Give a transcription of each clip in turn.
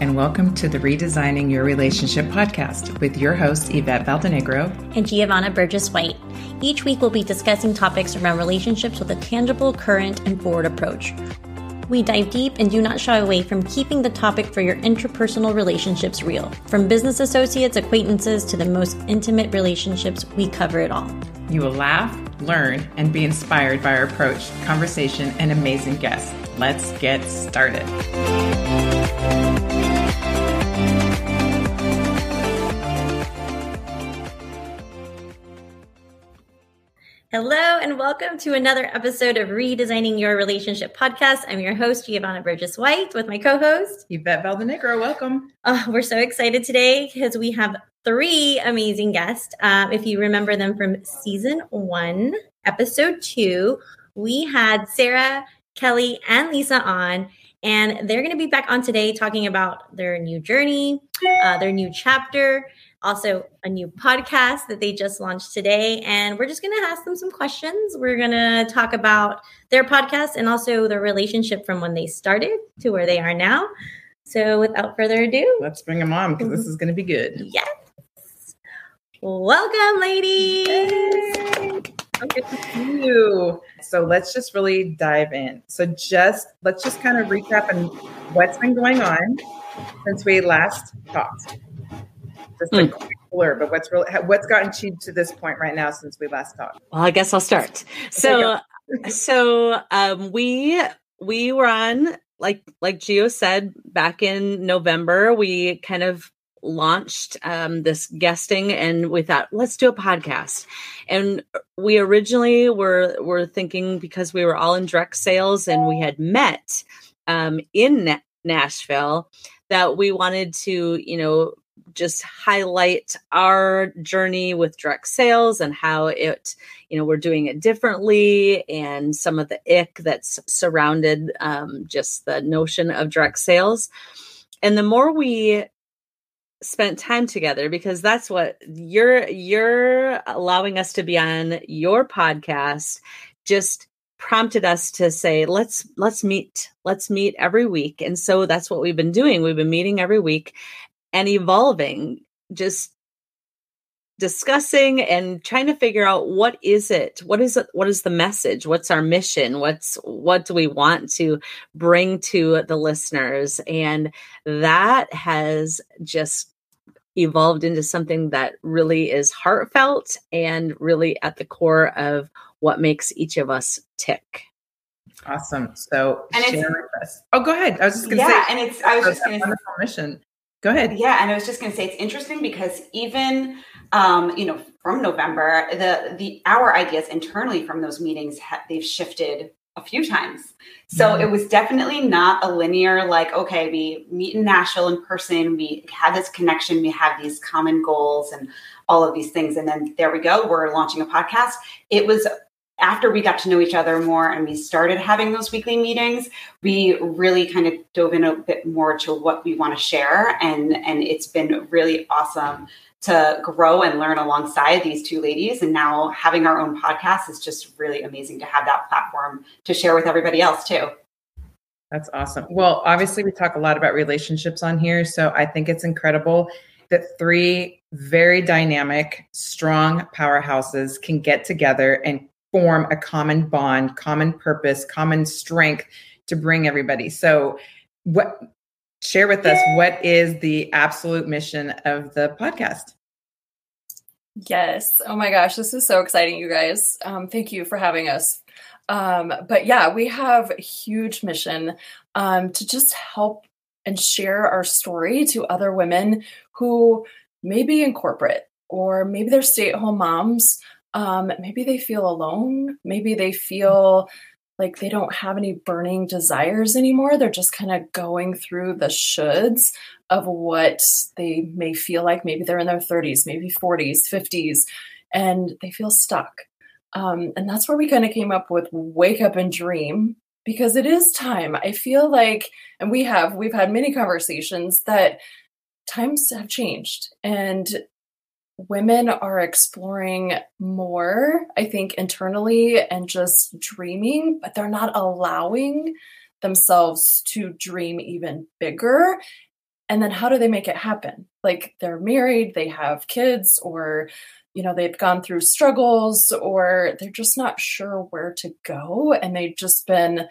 and welcome to the Redesigning Your Relationship podcast with your hosts, Yvette Valdenegro and Geovanna Burgess White. Each week, we'll be discussing topics around relationships with a tangible, current, and forward approach. We dive deep and do not shy away from keeping the topic for your interpersonal relationships real. From business associates, acquaintances, to the most intimate relationships, we cover it all. You will laugh, learn, and be inspired by our approach, conversation, and amazing guests. Let's get started. Hello, and welcome to another episode of Redesigning Your Relationship podcast. I'm your host, Geovanna Burgess White, with my co host, Yvette Valdenegro. Welcome. Oh, we're so excited today because we have three amazing guests. Um, if you remember them from season one, episode two, we had Sara, Kelly, and Lisa on. And they're going to be back on today talking about their new journey, uh, their new chapter, also a new podcast that they just launched today. And we're just going to ask them some questions. We're going to talk about their podcast and also their relationship from when they started to where they are now. So without further ado, let's bring them on because this is going to be good. Yes. Welcome, ladies. Okay, you. So let's just really dive in. So just let's just kind of recap and what's been going on since we last talked just a quick blur, but what's really what's gotten you to this point right now since we last talked? Well, I guess I'll start. So, so um, we we were on like like Geo said back in November. We kind of launched um, this guesting and we thought let's do a podcast and we originally were were thinking because we were all in direct sales and we had met um, in nashville that we wanted to you know just highlight our journey with direct sales and how it, you know, we're doing it differently and some of the ick that's surrounded um, just the notion of direct sales. And the more we spent time together because that's what you're you're allowing us to be on your podcast just prompted us to say let's let's meet let's meet every week and so that's what we've been doing we've been meeting every week and evolving just discussing and trying to figure out what is it? What is it what is the message? What's our mission? What's what do we want to bring to the listeners? And that has just evolved into something that really is heartfelt and really at the core of what makes each of us tick. Awesome. So and share with us. Oh go ahead. I was just gonna yeah, say and it's i was just gonna say mission Go ahead. Yeah, and I was just going to say it's interesting because even um, you know from November, the the our ideas internally from those meetings ha- they've shifted a few times. So mm-hmm. it was definitely not a linear like okay, we meet in Nashville in person, we have this connection, we have these common goals and all of these things, and then there we go, we're launching a podcast. It was after we got to know each other more and we started having those weekly meetings, we really kind of dove in a bit more to what we want to share. And, and it's been really awesome to grow and learn alongside these two ladies. And now having our own podcast is just really amazing to have that platform to share with everybody else too. That's awesome. Well, obviously, we talk a lot about relationships on here. So I think it's incredible that three very dynamic, strong powerhouses can get together and form a common bond, common purpose, common strength to bring everybody. So, what share with us what is the absolute mission of the podcast? Yes. Oh my gosh, this is so exciting, you guys. Um, thank you for having us. Um, but yeah, we have a huge mission um, to just help and share our story to other women who may be in corporate or maybe they're stay at home moms um, maybe they feel alone. Maybe they feel like they don't have any burning desires anymore. They're just kind of going through the shoulds of what they may feel like. Maybe they're in their 30s, maybe 40s, 50s, and they feel stuck. Um, and that's where we kind of came up with Wake Up and Dream because it is time. I feel like, and we have, we've had many conversations that times have changed and women are exploring more, I think, internally and just dreaming, but they're not allowing themselves to dream even bigger. And then how do they make it happen? Like they're married they have kids or you know they've gone through struggles or they're just not sure where to go. And they've just been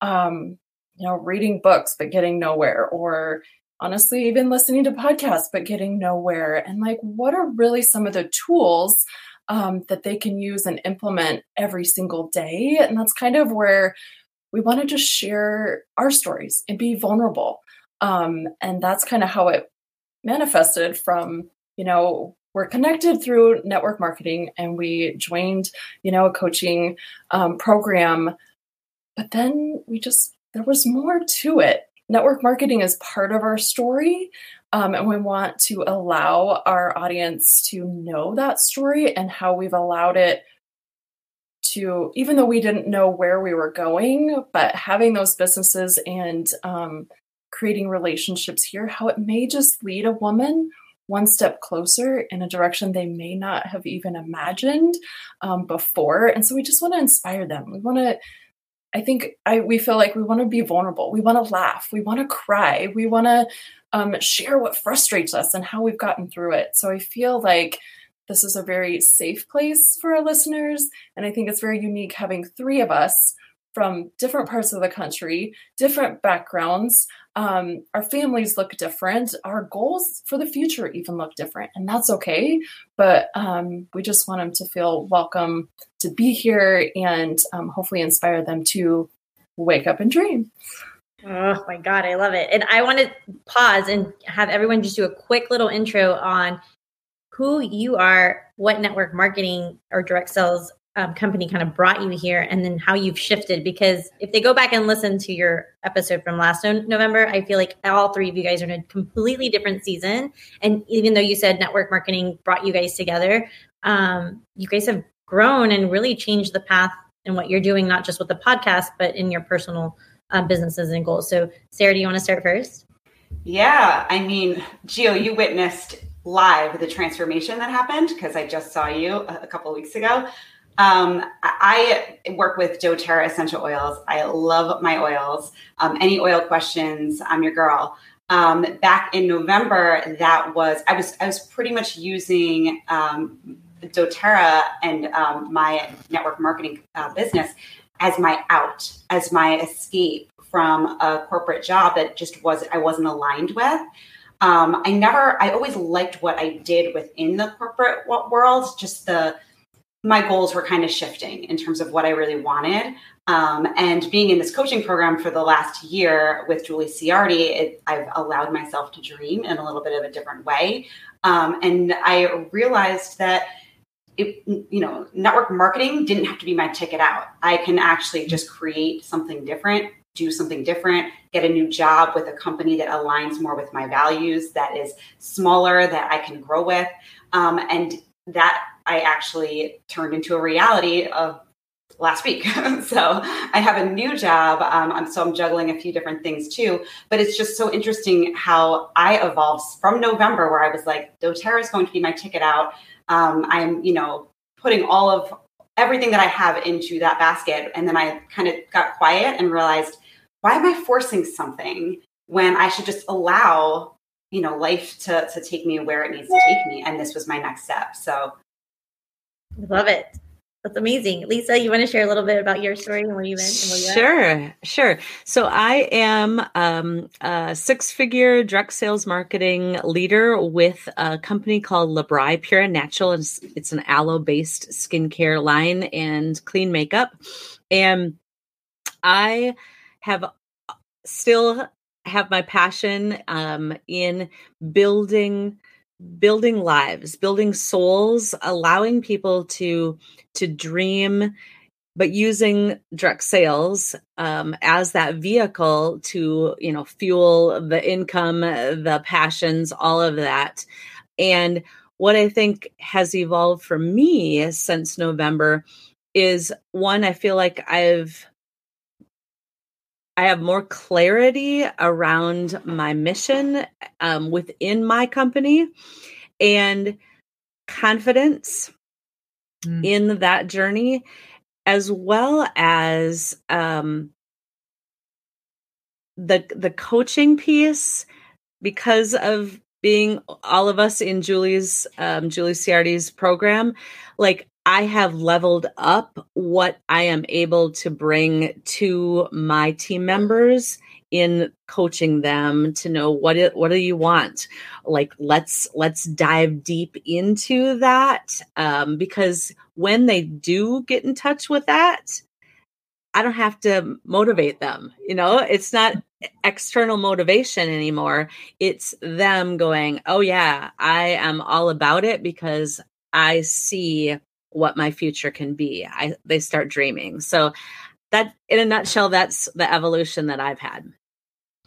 um you know reading books but getting nowhere or honestly even listening to podcasts but getting nowhere. And like what are really some of the tools um, that they can use and implement every single day? And that's kind of where we want to just share our stories and be vulnerable. Um, and that's kind of how it manifested from you know we're connected through network marketing and we joined you know a coaching um, program. But then we just there was more to it network marketing is part of our story um, and we want to allow our audience to know that story and how we've allowed it to even though we didn't know where we were going but having those businesses and um, creating relationships here how it may just lead a woman one step closer in a direction they may not have even imagined um, before. And so we just want to inspire them. We want to, I think I we feel like we want to be vulnerable. We want to laugh. We want to cry. We want to um, share what frustrates us and how we've gotten through it. So I feel like this is a very safe place for our listeners. And I think it's very unique having three of us from different parts of the country, different backgrounds. Um, our families look different. Our goals for the future even look different, and that's okay. But um, we just want them to feel welcome to be here and um, hopefully inspire them to wake up and dream. Oh my God, I love it. And I want to pause and have everyone just do a quick little intro on who you are, what network marketing or direct sales um, company kind of brought you here and then how you've shifted. Because if they go back and listen to your episode from last no- november i feel like all three of you guys are in a completely different season. And even though you said network marketing brought you guys together um, you guys have grown and really changed the path in what you're doing not just with the podcast but in your personal uh, businesses and goals. So sara do you want to start first? Yeah i mean geo you witnessed live the transformation that happened because i just saw you a couple weeks ago um, I work with doTERRA essential oils. I love my oils. Um, any oil questions, I'm your girl. Um, back in November, that was I was I was pretty much using um, doTERRA and um, my network marketing uh, business as my out, as my escape from a corporate job that just was I wasn't aligned with. Um, I never, I always liked what I did within the corporate world, just the my goals were kind of shifting in terms of what I really wanted. Um, and being in this coaching program for the last year with Julie Ciardi, it, I've allowed myself to dream in a little bit of a different way. Um, and I realized that it, you know, network marketing didn't have to be my ticket out. I can actually just create something different, do something different, get a new job with a company that aligns more with my values, that is smaller, that I can grow with. Um, and that I actually turned into a reality of last week. so I have a new job. Um, I'm, so I'm juggling a few different things too. But it's just so interesting how I evolved from November, where I was like, doTERRA is going to be my ticket out. Um, I'm, you know, putting all of everything that I have into that basket. And then I kind of got quiet and realized, why am I forcing something when I should just allow you know life to to take me where it needs to take me and this was my next step so love it. That's amazing. Lisa you want to share a little bit about your story and where you've been sure sure. So i am um, a six figure direct sales marketing leader with a company called LaBri pure natural. It's, it's an aloe based skincare line and clean makeup. And i have still have my passion um, in building building lives building souls allowing people to to dream but using direct sales um, as that vehicle to you know fuel the income the passions all of that. And what i think has evolved for me since november is one i feel like i've I have more clarity around my mission um, within my company and confidence mm. in that journey, as well as um, the the coaching piece because of being all of us in Julie's um, Julie Ciardi's program, like I have leveled up what I am able to bring to my team members in coaching them to know what it, what do you want? Like let's let's dive deep into that um, because when they do get in touch with that i don't have to motivate them you know? It's not external motivation anymore. It's them going oh yeah i am all about it because i see what my future can be i they start dreaming so that in a nutshell that's the evolution that i've had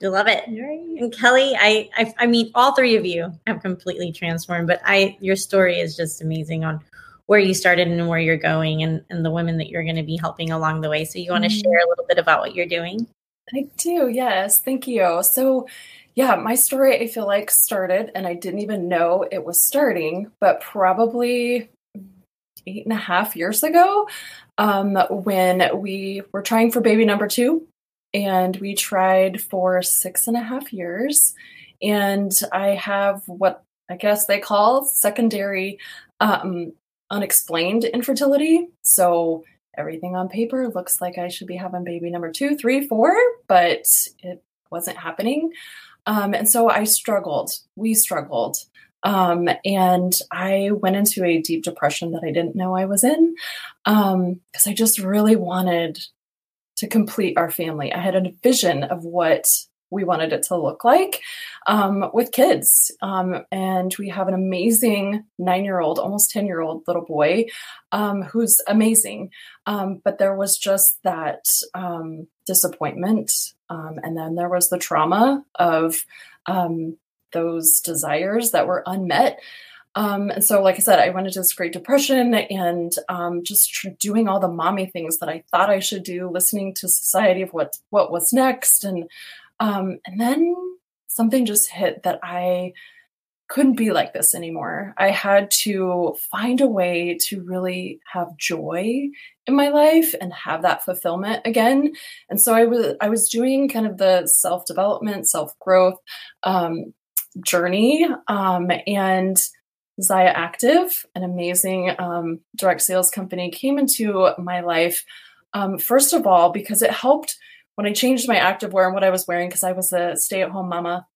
I love it. And Kelly, I, I, I mean, all three of you have completely transformed, but I, your story is just amazing on where you started and where you're going and, and the women that you're going to be helping along the way. So you want to mm-hmm. share a little bit about what you're doing? I do. Yes. Thank you. So yeah, my story, I feel like started and I didn't even know it was starting, but probably eight and a half years ago um, when we were trying for baby number two and we tried for six and a half years. And I have what I guess they call secondary um, unexplained infertility. So everything on paper looks like I should be having baby number two, three, four, but it wasn't happening. Um, and so I struggled. We struggled. Um, and I went into a deep depression that I didn't know I was in because um, I just really wanted to complete our family. I had a vision of what we wanted it to look like um, with kids. Um, and we have an amazing nine year old, almost 10 year old little boy um, who's amazing. Um, but there was just that um, disappointment. And then there was the trauma of those desires that were unmet. Um, and so, like I said, I went into this Great Depression and um, just tr- doing all the mommy things that I thought I should do, listening to society of what what was next, and um, and then something just hit that I couldn't be like this anymore. I had to find a way to really have joy in my life and have that fulfillment again. And so I was I was doing kind of the self development, self growth um, journey, um, and Zyia Active, an amazing um, direct sales company, came into my life. Um, first of all, because it helped when I changed my active wear and what I was wearing, because I was a stay at home mama.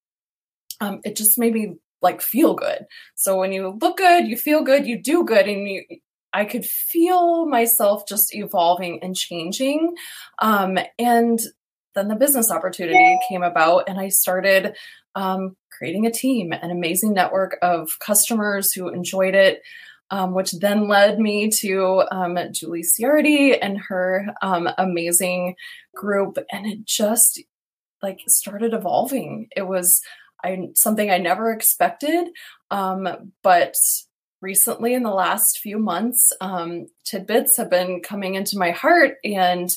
Um, it just made me like feel good. So when you look good, you feel good, you do good, and you. I could feel myself just evolving and changing. Um, and then the business opportunity came about, and I started um, creating a team, an amazing network of customers who enjoyed it. Um, which then led me to um, Julie Ciardi and her um, amazing group, and it just like started evolving. It was I, something I never expected, um, but recently in the last few months, um, tidbits have been coming into my heart, and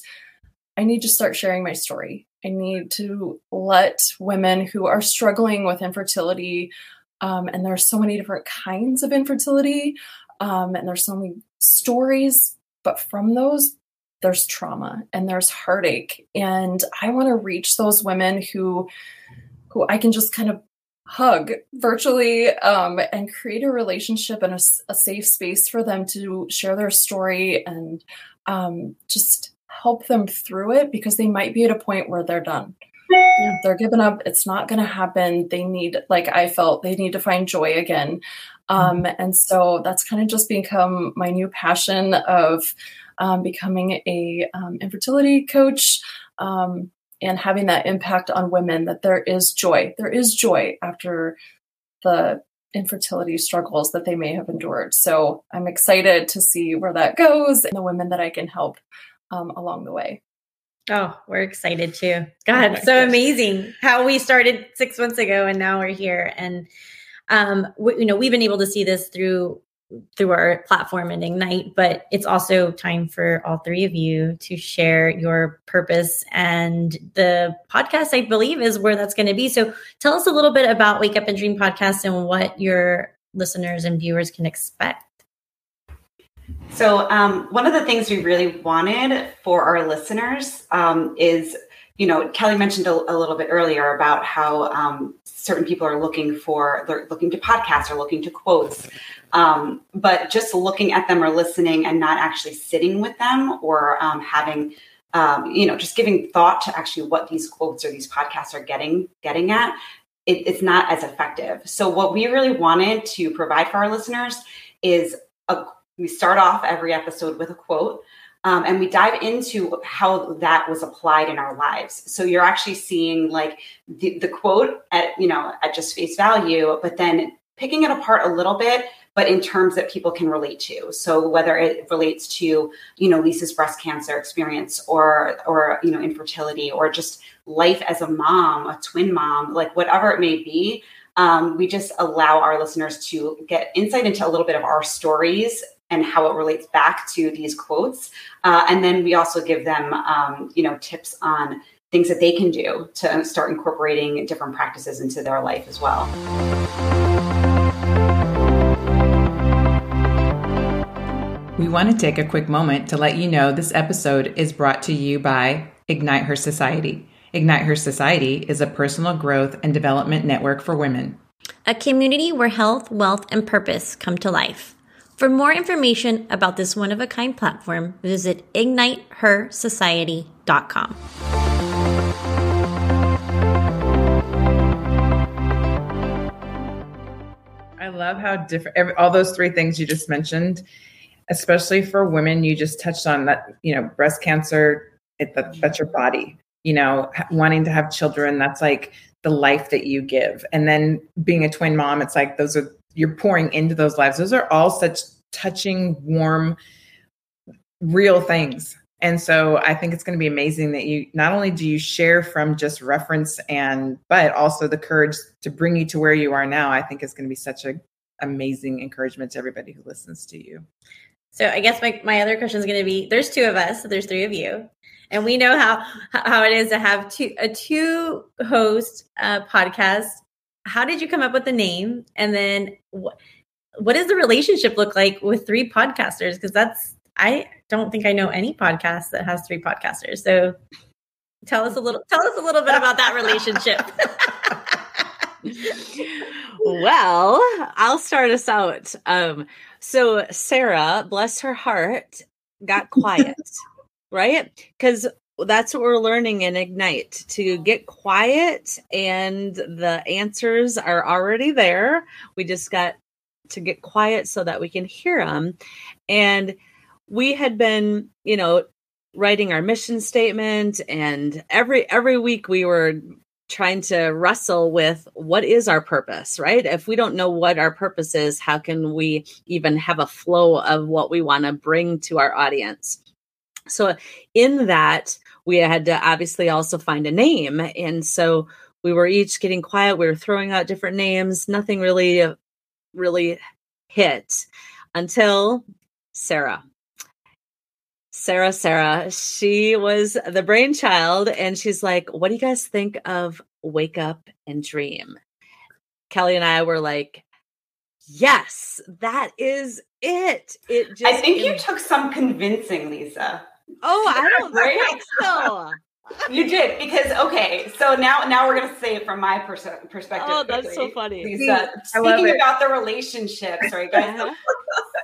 I need to start sharing my story. I need to let women who are struggling with infertility, um, and there's so many different kinds of infertility, um, and there's so many stories, but from those, there's trauma and there's heartache. And I want to reach those women who who I can just kind of hug virtually um, and create a relationship and a, a, safe space for them to share their story and um, just help them through it because they might be at a point where they're done. Yeah. They're giving up. It's not going to happen. They need, like I felt, they need to find joy again. Um, mm-hmm. And so that's kind of just become my new passion of um, becoming a um, infertility coach um, and having that impact on women. That there is joy. There is joy after the infertility struggles that they may have endured. So I'm excited to see where that goes and the women that I can help um, along the way. Oh, we're excited too. God, oh so gosh. amazing how we started six months ago and now we're here. And, um, we, you know, we've been able to see this through through our platform and ignite but it's also time for all three of you to share your purpose and the podcast i believe is where that's going to be so tell us a little bit about wake up and dream podcast and what your listeners and viewers can expect so, um, one of the things we really wanted for our listeners um, is you know, Kelly mentioned a, a little bit earlier about how um, certain people are looking for, they're looking to podcasts or looking to quotes. Um, but just looking at them or listening and not actually sitting with them or um, having, um, you know, just giving thought to actually what these quotes or these podcasts are getting getting at, it, it's not as effective. So what we really wanted to provide for our listeners is a, we start off every episode with a quote. Um, and we dive into how that was applied in our lives. So you're actually seeing like the, the quote at you know at just face value, but then picking it apart a little bit but in terms that people can relate to. So whether it relates to, you know, Lisa's breast cancer experience or or you know, infertility or just life as a mom, a twin mom, like whatever it may be, um, we just allow our listeners to get insight into a little bit of our stories and how it relates back to these quotes. Uh, and then we also give them, um, you know, tips on things that they can do to start incorporating different practices into their life as well. We want to take a quick moment to let you know this episode is brought to you by Ignite Her Society. Ignite Her Society is a personal growth and development network for women, a community where health, wealth, and purpose come to life. For more information about this one of a kind platform, visit ignitehersociety.com. I love how different all those three things you just mentioned especially for women you just touched on that you know breast cancer it, that, that's your body you know wanting to have children that's like the life that you give and then being a twin mom it's like those are you're pouring into those lives those are all such touching warm real things and so i think it's going to be amazing that you not only do you share from just reference and but also the courage to bring you to where you are now i think is going to be such a amazing encouragement to everybody who listens to you so I guess my, my other question is going to be there's two of us, so there's three of you. And we know how how it is to have two a two host uh, podcast. How did you come up with the name? And then what what does the relationship look like with three podcasters? Because that's I don't think I know any podcast that has three podcasters. So tell us a little tell us a little bit about that relationship. well, I'll start us out. Um, so Sara, bless her heart, got quiet, right? Because that's what we're learning in Ignite to get quiet, and the answers are already there. We just got to get quiet so that we can hear them. And we had been, you know, writing our mission statement and every every week we were trying to wrestle with what is our purpose, right? If we don't know what our purpose is, how can we even have a flow of what we want to bring to our audience? So, in that, we had to obviously also find a name. And so we were each getting quiet. We were throwing out different names. Nothing really, really hit until Sara. Sara, Sara, she was the brainchild, and she's like, What do you guys think of Wake Up and Dream? Kelly and I were like, Yes, that is it. It just I think you took some convincing, Lisa. Oh, I don't right? think so. you did because okay so now now we're gonna say it from my pers- perspective oh that's quickly. so funny Lisa, speaking about the relationships right guys uh-huh.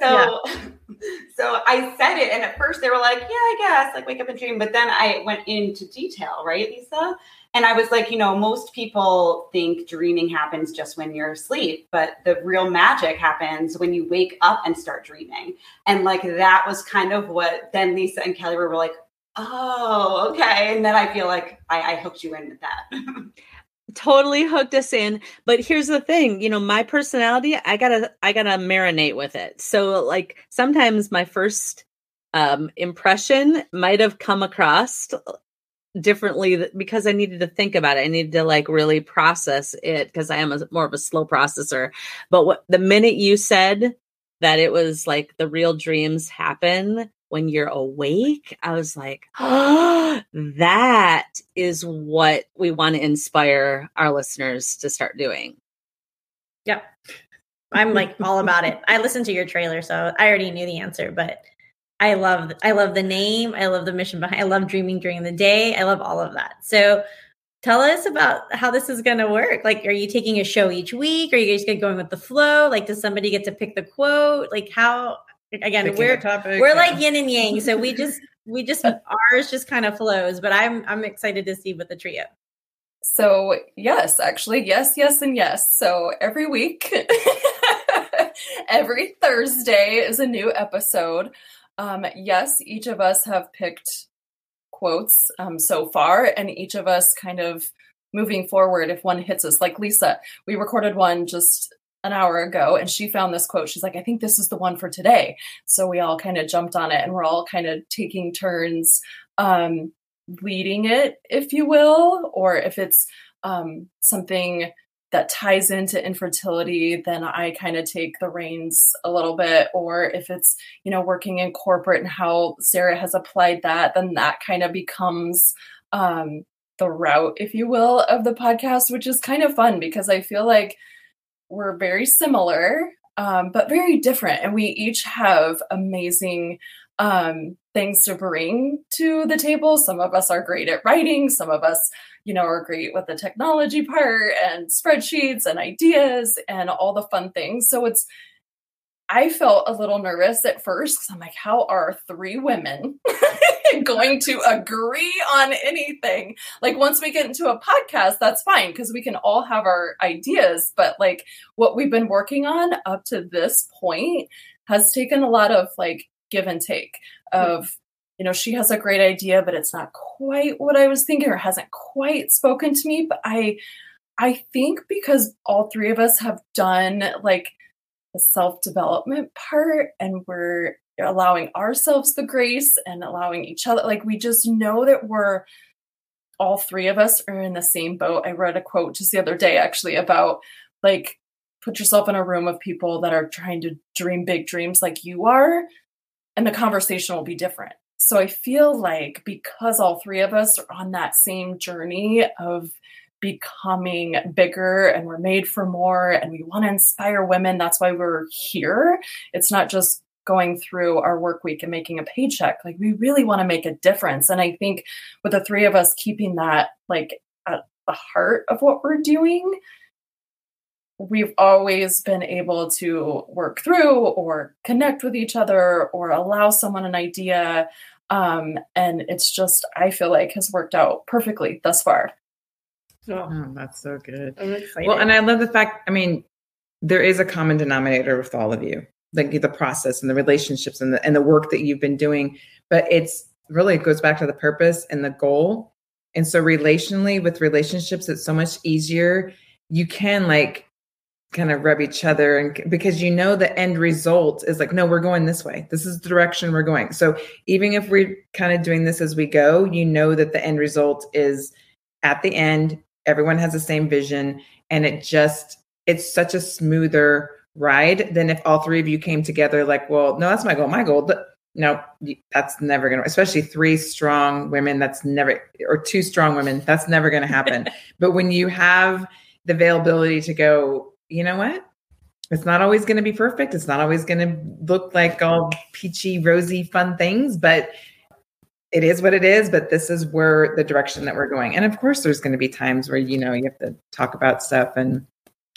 so yeah. so I said it, and at first they were like, "Yeah, I guess," like wake up and dream. But then I went into detail, right, Lisa? And I was like, you know, most people think dreaming happens just when you're asleep, but the real magic happens when you wake up and start dreaming. And like that was kind of what then Lisa and Kelly were like, oh, okay. And then I feel like I, I hooked you in with that. totally hooked us in but here's the thing you know my personality i gotta i gotta marinate with it so like sometimes my first um impression might have come across differently because i needed to think about it i needed to like really process it because i am a, more of a slow processor but what the minute you said that it was like the real dreams happen when you're awake, I was like, oh, that is what we want to inspire our listeners to start doing. Yep. I'm like all about it. I listened to your trailer, so I already knew the answer, but I love I love the name. I love the mission behind. I love dreaming during the day. I love all of that. So tell us about how this is going to work. Like, are you taking a show each week? Are you guys going with the flow? Like, does somebody get to pick the quote? Like, how? Again, Picking we're topic, we're yeah. like yin and yang. So we just we just ours just kind of flows. But I'm I'm excited to see what the trio. So yes, actually, yes, yes, and yes. So every week, every Thursday is a new episode. Um, yes, each of us have picked quotes um, so far, and each of us kind of moving forward, if one hits us, like Lisa, we recorded one just an hour ago and she found this quote. She's like, I think this is the one for today. So we all kind of jumped on it and we're all kind of taking turns um, leading it, if you will, or if it's um, something that ties into infertility, then I kind of take the reins a little bit. Or if it's, you know, working in corporate and how Sara has applied that, then that kind of becomes um, the route, if you will, of the podcast, which is kind of fun because I feel like we're very similar, um, but very different. And we each have amazing um, things to bring to the table. Some of us are great at writing, some of us you know, are great with the technology part and spreadsheets and ideas and all the fun things. So it's, I felt a little nervous at first because I'm like, how are three women going to agree on anything? Like, once we get into a podcast, that's fine because we can all have our ideas. But like, what we've been working on up to this point has taken a lot of like give and take of you know, she has a great idea, but it's not quite what I was thinking or hasn't quite spoken to me. But I, I think because all three of us have done like the self development part and we're allowing ourselves the grace and allowing each other, like we just know that we're all three of us are in the same boat. I read a quote just the other day actually about like, put yourself in a room of people that are trying to dream big dreams like you are, and the conversation will be different so I feel like because all three of us are on that same journey of becoming bigger and we're made for more and we want to inspire women, that's why we're here. It's not just going through our work week and making a paycheck. Like we really want to make a difference. And I think with the three of us keeping that like at the heart of what we're doing, we've always been able to work through or connect with each other or allow someone an idea. Um, and it's just, I feel like has worked out perfectly thus far. Oh, oh that's so good. Well, and I love the fact, I mean, there is a common denominator with all of you, like the process and the relationships and the, and the work that you've been doing. But it's really, it goes back to the purpose and the goal. And so relationally with relationships, it's so much easier. You can like kind of rub each other and because you know the end result is like no we're going this way. This is the direction we're going. So even if we're kind of doing this as we go you know that the end result is at the end everyone has the same vision and it just it's such a smoother ride than if all three of you came together like well no that's my goal my goal no that's never gonna especially three strong women that's never or two strong women that's never gonna happen. But when you have the availability to go you know what? It's not always going to be perfect. It's not always going to look like all peachy, rosy, fun things, but it is what it is. But this is where the direction that we're going. And of course, there's going to be times where, you know, you have to talk about stuff and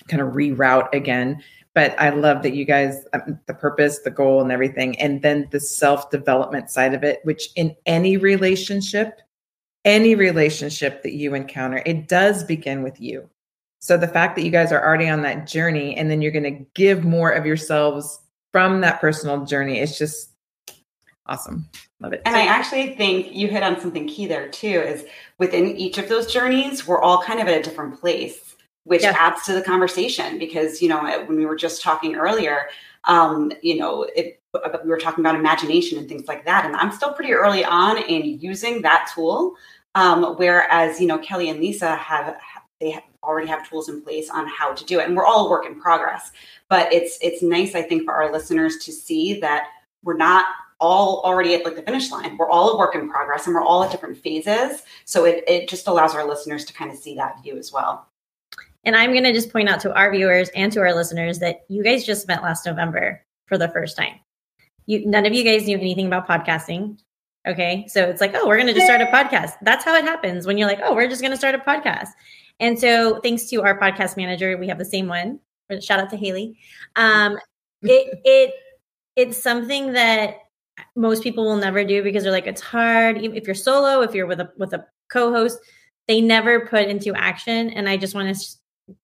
kind of reroute again. But I love that you guys, um, the purpose, the goal, and everything. And then the self development side of it, which in any relationship, any relationship that you encounter, it does begin with you. So the fact that you guys are already on that journey and then you're going to give more of yourselves from that personal journey, it's just awesome. Love it. And I actually think you hit on something key there too is within each of those journeys, we're all kind of at a different place, which yeah. adds to the conversation because, you know, when we were just talking earlier, um, you know, it, we were talking about imagination and things like that. And I'm still pretty early on in using that tool. Um, whereas, you know, Kelly and Lisa have, they already have tools in place on how to do it and we're all a work in progress but it's it's nice i think for our listeners to see that we're not all already at like the finish line we're all a work in progress and we're all at different phases so it, it just allows our listeners to kind of see that view as well and i'm going to just point out to our viewers and to our listeners that you guys just met last november for the first time you none of you guys knew anything about podcasting. Okay. So it's like, oh, we're gonna just start a podcast. That's how it happens when you're like, oh, we're just gonna start a podcast. And so thanks to our podcast manager, we have the same one. Shout out to Haley. Um, it it it's something that most people will never do because they're like it's hard if you're solo if you're with a with a co-host they never put into action and i just want to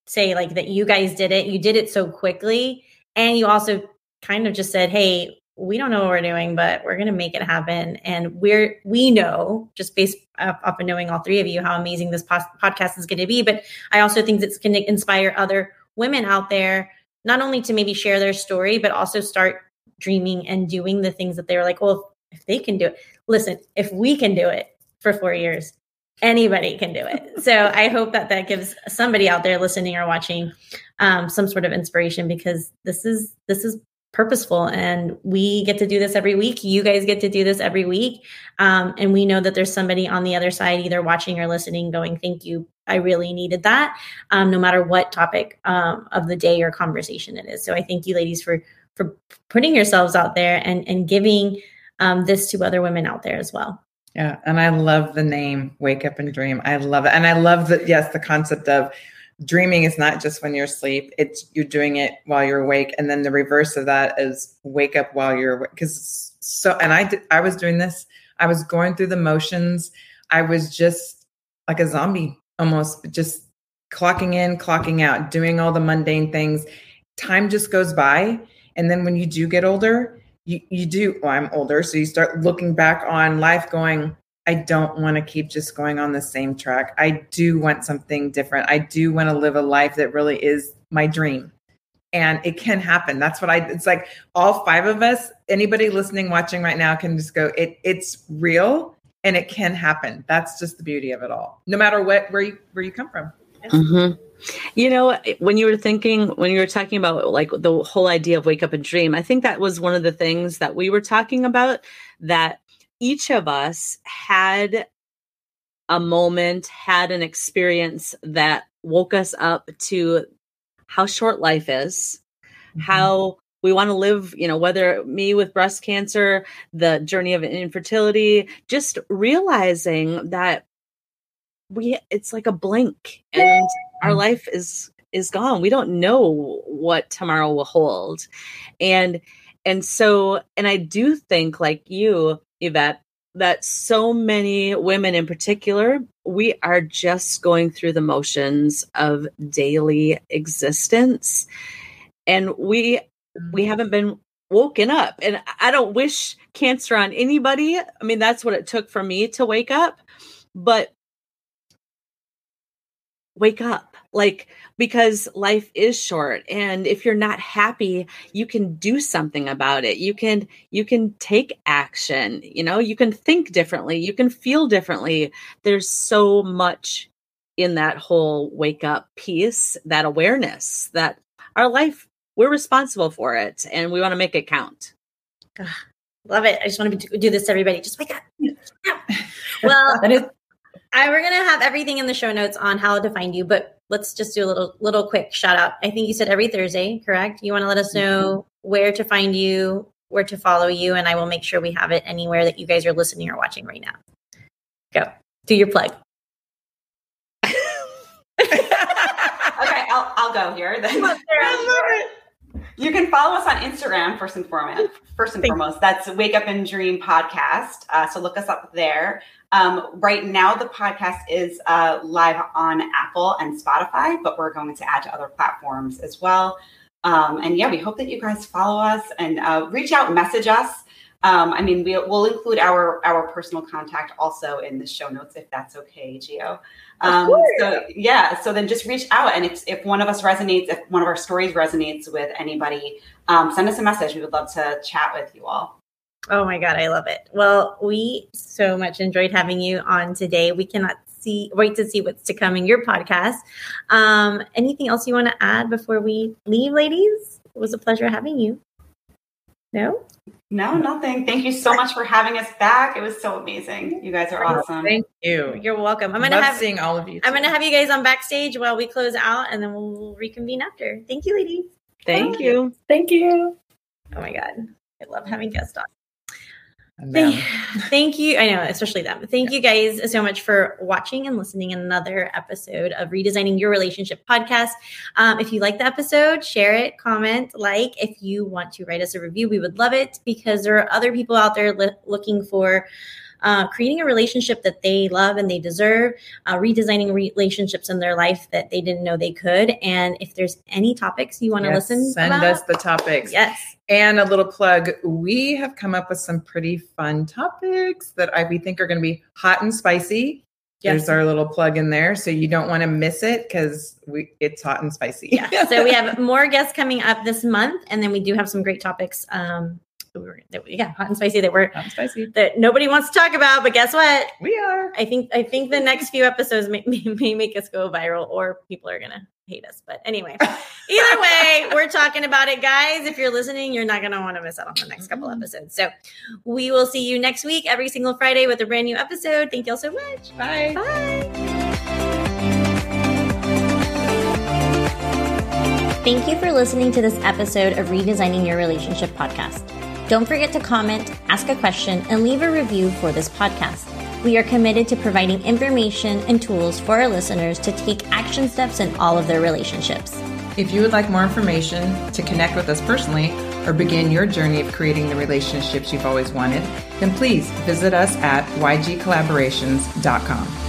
say like that you guys did it you did it so quickly and you also kind of just said hey we don't know what we're doing but we're going to make it happen and we're we know just based up, up and knowing all three of you how amazing this podcast is going to be but i also think it's going to inspire other women out there not only to maybe share their story but also start dreaming and doing the things that they were like, well, if they can do it, listen, if we can do it for four years, anybody can do it. so I hope that that gives somebody out there listening or watching um, some sort of inspiration because this is this is purposeful and we get to do this every week you guys get to do this every week um, and we know that there's somebody on the other side either watching or listening going thank you i really needed that um, no matter what topic um, of the day or conversation it is so i thank you ladies for for putting yourselves out there and and giving um, this to other women out there as well. Yeah, and I love the name "Wake Up and Dream." I love it, and I love that. Yes, the concept of dreaming is not just when you're asleep; it's you're doing it while you're awake, and then the reverse of that is wake up while you're awake. Because so, and I did, I was doing this. I was going through the motions. I was just like a zombie, almost just clocking in, clocking out, doing all the mundane things. Time just goes by and then when you do get older, you, you do, well, I'm older. So you start looking back on life going, I don't want to keep just going on the same track. I do want something different. I do want to live a life that really is my dream. And it can happen. That's what I it's like all five of us, anybody listening, watching right now can just go, it it's real and it can happen. That's just the beauty of it all. No matter what where you where you come from. Mm-hmm. You know, when you were thinking, when you were talking about like the whole idea of wake up and dream, I think that was one of the things that we were talking about that each of us had a moment, had an experience that woke us up to how short life is, mm-hmm. how we want to live, you know, whether me with breast cancer, the journey of infertility, just realizing that we it's like a blink and our mm. life is is gone we don't know what tomorrow will hold and and so and i do think like you yvette that so many women in particular we are just going through the motions of daily existence. And we we mm. haven't been woken up. And i don't wish cancer on anybody. I mean that's what it took for me to wake up. But wake up like because life is short and if you're not happy you can do something about it. You can you can take action you know? You can think differently you can feel differently. There's so much in that whole wake up piece that awareness that our life we're responsible for it and we want to make it count. Love it. I just want to do this everybody. Just wake up. Well I we're gonna have everything in the show notes on how to find you, but let's just do a little little quick shout out. I think you said every Thursday, correct? You want to let us know mm-hmm. where to find you, where to follow you, and I will make sure we have it anywhere that you guys are listening or watching right now. Go do your plug. okay, I'll I'll go here then. You can follow us on Instagram first and foremost. First and foremost, that's Wake Up and Dream podcast. Uh, so look us up there. Um, right now, the podcast is uh, live on Apple and Spotify, but we're going to add to other platforms as well. Um, and yeah, we hope that you guys follow us and uh, reach out, message us. Um, I mean, we'll, we'll, include our our personal contact also in the show notes if that's okay, Geo. Um, so yeah, so then just reach out, and if if one of us resonates, if one of our stories resonates with anybody, um, send us a message. We would love to chat with you all. Oh my God, I love it. Well, we so much enjoyed having you on today. We cannot see wait to see what's to come in your podcast. Um, anything else you want to add before we leave, ladies? It was a pleasure having you. No? No, nothing. Thank you so much for having us back. It was so amazing. You guys are awesome. Thank you. You're welcome. I'm gonna Love have seeing all of you. Too. I'm gonna have you guys on backstage while we close out, and then we'll reconvene after. Thank you, ladies. Thank Bye. you. Thank you. Oh my god. I love having guests on. Thank, thank you. I know, especially them. Thank yeah. you guys so much for watching and listening in another episode of Redesigning Your Relationship podcast. Um, if you like the episode, share it, comment, like. If you want to write us a review, we would love it because there are other people out there li- looking for uh, creating a relationship that they love and they deserve, uh, redesigning relationships in their life that they didn't know they could. And if there's any topics you want to yes, listen, send about, us the topics. Yes. And a little plug: we have come up with some pretty fun topics that I we think are going to be hot and spicy. Yes. There's our little plug in there, so you don't want to miss it because we it's hot and spicy. yeah. So we have more guests coming up this month, and then we do have some great topics um, we were yeah hot and spicy that we're hot and spicy. that nobody wants to talk about but guess what? We are. I think i think the next few episodes may, may, may make us go viral or people are gonna hate us but anyway. Either way we're talking about it guys. If you're listening you're not gonna want to miss out on the next couple mm-hmm. episodes. So we will see you next week every single friday with a brand new episode. Thank you all so much. Bye. Bye. Thank you for listening to this episode of Redesigning Your Relationship podcast. Don't forget to comment, ask a question, and leave a review for this podcast. We are committed to providing information and tools for our listeners to take action steps in all of their relationships. If you would like more information to connect with us personally or begin your journey of creating the relationships you've always wanted, then please visit us at ygcollaborations.com.